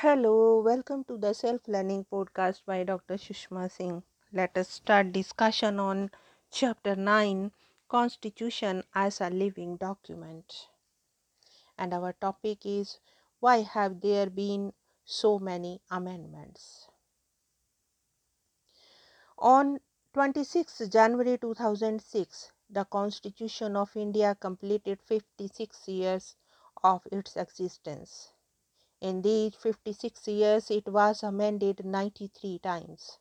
Hello, welcome to the Self Learning Podcast by Dr. Sushma Singh. Let us start discussion on Chapter 9 Constitution as a Living Document. And our topic is Why have there been so many amendments? On 26 January 2006, the Constitution of India completed 56 years of its existence. In these 56 years, it was amended 93 times.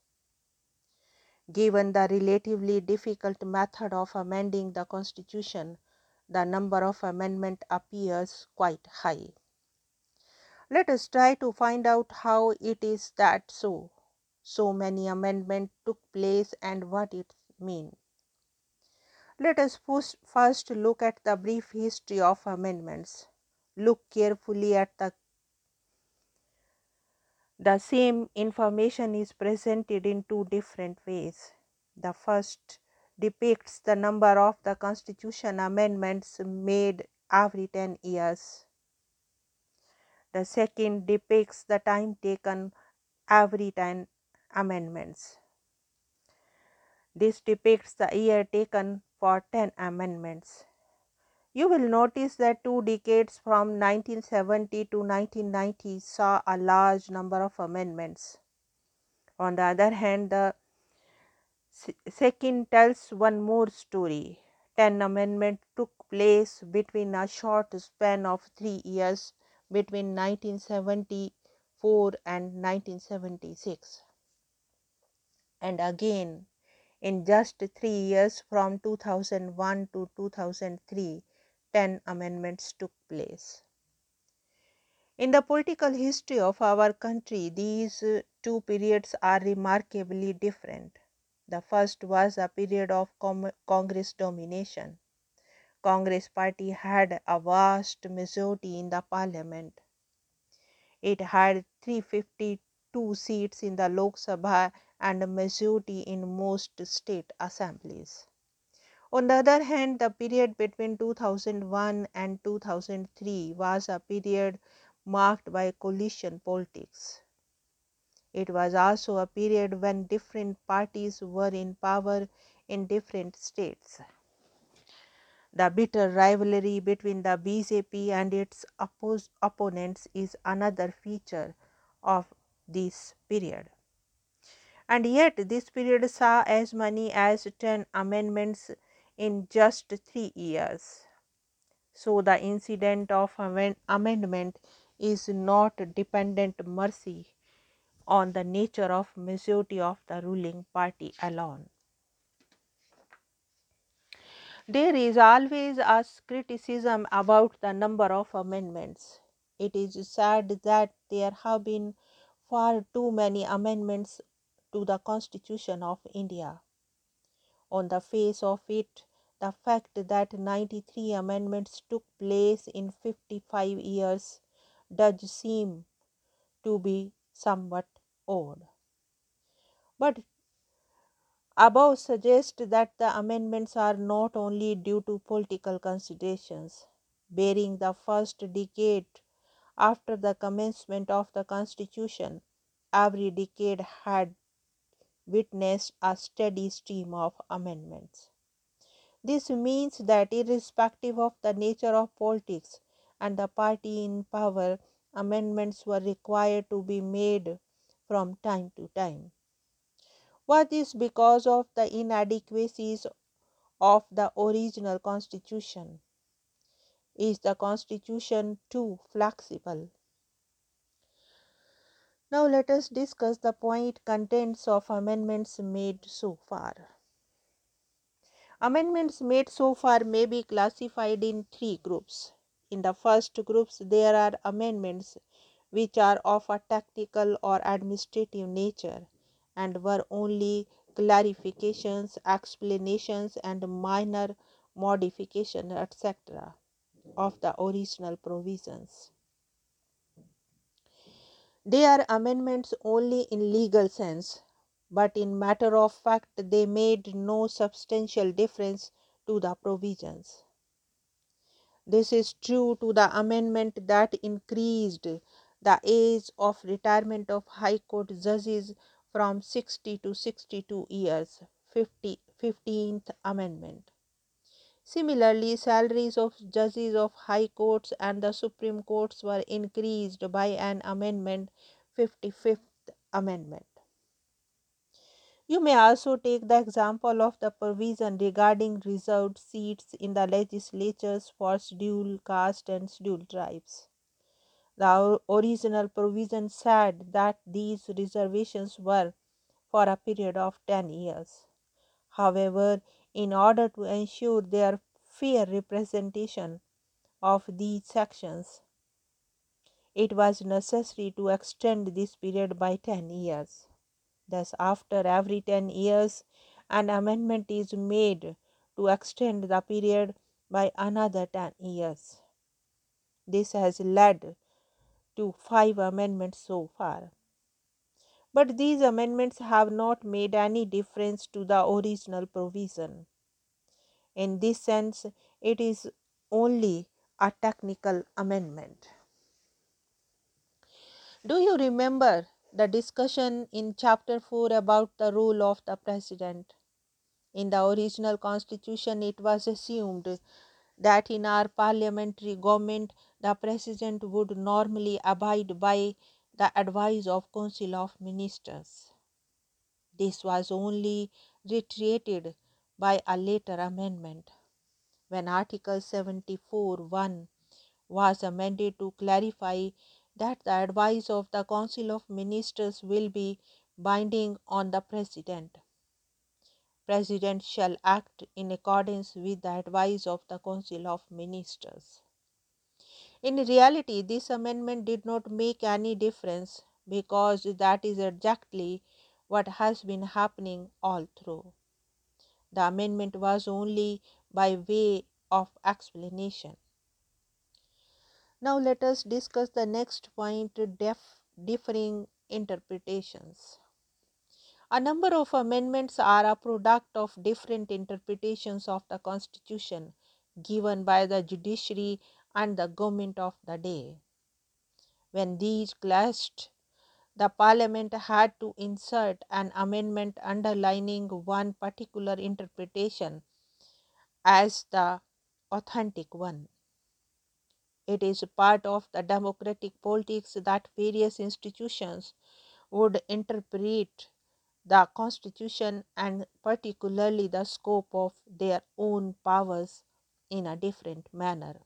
Given the relatively difficult method of amending the Constitution, the number of amendments appears quite high. Let us try to find out how it is that so so many amendments took place and what it means. Let us first look at the brief history of amendments. Look carefully at the the same information is presented in two different ways. The first depicts the number of the constitution amendments made every 10 years. The second depicts the time taken every 10 amendments. This depicts the year taken for 10 amendments. You will notice that two decades from 1970 to 1990 saw a large number of amendments. On the other hand, the second tells one more story. 10 amendments took place between a short span of three years between 1974 and 1976. And again, in just three years from 2001 to 2003, 10 amendments took place. In the political history of our country, these uh, two periods are remarkably different. The first was a period of Congress domination. Congress party had a vast majority in the parliament. It had 352 seats in the Lok Sabha and a majority in most state assemblies. On the other hand, the period between 2001 and 2003 was a period marked by coalition politics. It was also a period when different parties were in power in different states. The bitter rivalry between the BJP and its oppos- opponents is another feature of this period. And yet, this period saw as many as 10 amendments in just three years. So, the incident of amendment is not dependent mercy on the nature of majority of the ruling party alone. There is always a criticism about the number of amendments. It is said that there have been far too many amendments to the Constitution of India. On the face of it, the fact that 93 amendments took place in 55 years does seem to be somewhat odd. But above suggests that the amendments are not only due to political considerations. Bearing the first decade after the commencement of the Constitution, every decade had witnessed a steady stream of amendments. This means that, irrespective of the nature of politics and the party in power, amendments were required to be made from time to time. Was this because of the inadequacies of the original constitution? Is the constitution too flexible? Now let us discuss the point contents of amendments made so far. Amendments made so far may be classified in three groups. In the first groups, there are amendments which are of a tactical or administrative nature and were only clarifications, explanations, and minor modification, etc., of the original provisions. They are amendments only in legal sense but in matter of fact they made no substantial difference to the provisions. This is true to the amendment that increased the age of retirement of High Court judges from 60 to 62 years, 50, 15th Amendment. Similarly, salaries of judges of high courts and the Supreme Courts were increased by an amendment, 55th Amendment. You may also take the example of the provision regarding reserved seats in the legislatures for scheduled caste and scheduled tribes. The original provision said that these reservations were for a period of 10 years. However, in order to ensure their fair representation of these sections, it was necessary to extend this period by 10 years. Thus, after every 10 years, an amendment is made to extend the period by another 10 years. This has led to five amendments so far. But these amendments have not made any difference to the original provision. In this sense, it is only a technical amendment. Do you remember the discussion in chapter 4 about the role of the president? In the original constitution, it was assumed that in our parliamentary government, the president would normally abide by the advice of council of ministers. This was only reiterated by a later amendment when article 74 1 was amended to clarify that the advice of the council of ministers will be binding on the president president shall act in accordance with the advice of the council of ministers in reality this amendment did not make any difference because that is exactly what has been happening all through. The amendment was only by way of explanation. Now let us discuss the next point def- differing interpretations. A number of amendments are a product of different interpretations of the Constitution given by the judiciary and the government of the day. When these clashed, the parliament had to insert an amendment underlining one particular interpretation as the authentic one. It is part of the democratic politics that various institutions would interpret the constitution and particularly the scope of their own powers in a different manner.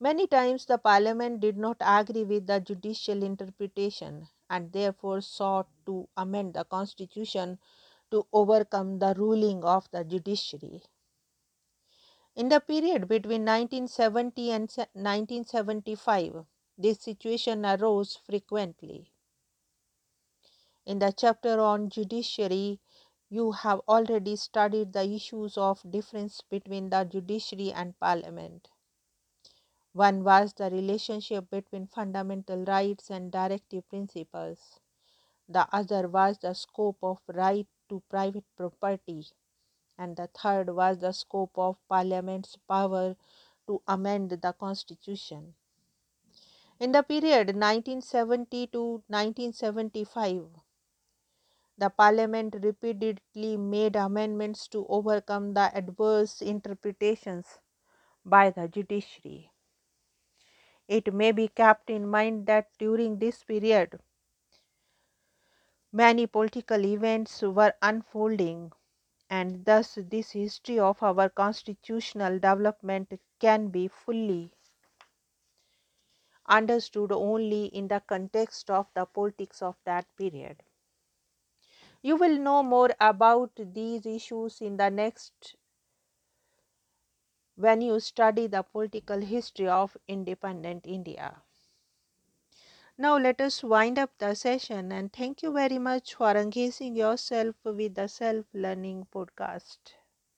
Many times the parliament did not agree with the judicial interpretation and therefore sought to amend the constitution to overcome the ruling of the judiciary. In the period between 1970 and 1975, this situation arose frequently. In the chapter on judiciary, you have already studied the issues of difference between the judiciary and parliament. One was the relationship between fundamental rights and directive principles. The other was the scope of right to private property. And the third was the scope of Parliament's power to amend the Constitution. In the period 1970 to 1975, the Parliament repeatedly made amendments to overcome the adverse interpretations by the judiciary. It may be kept in mind that during this period, many political events were unfolding, and thus this history of our constitutional development can be fully understood only in the context of the politics of that period. You will know more about these issues in the next when you study the political history of independent India. Now, let us wind up the session and thank you very much for engaging yourself with the self learning podcast.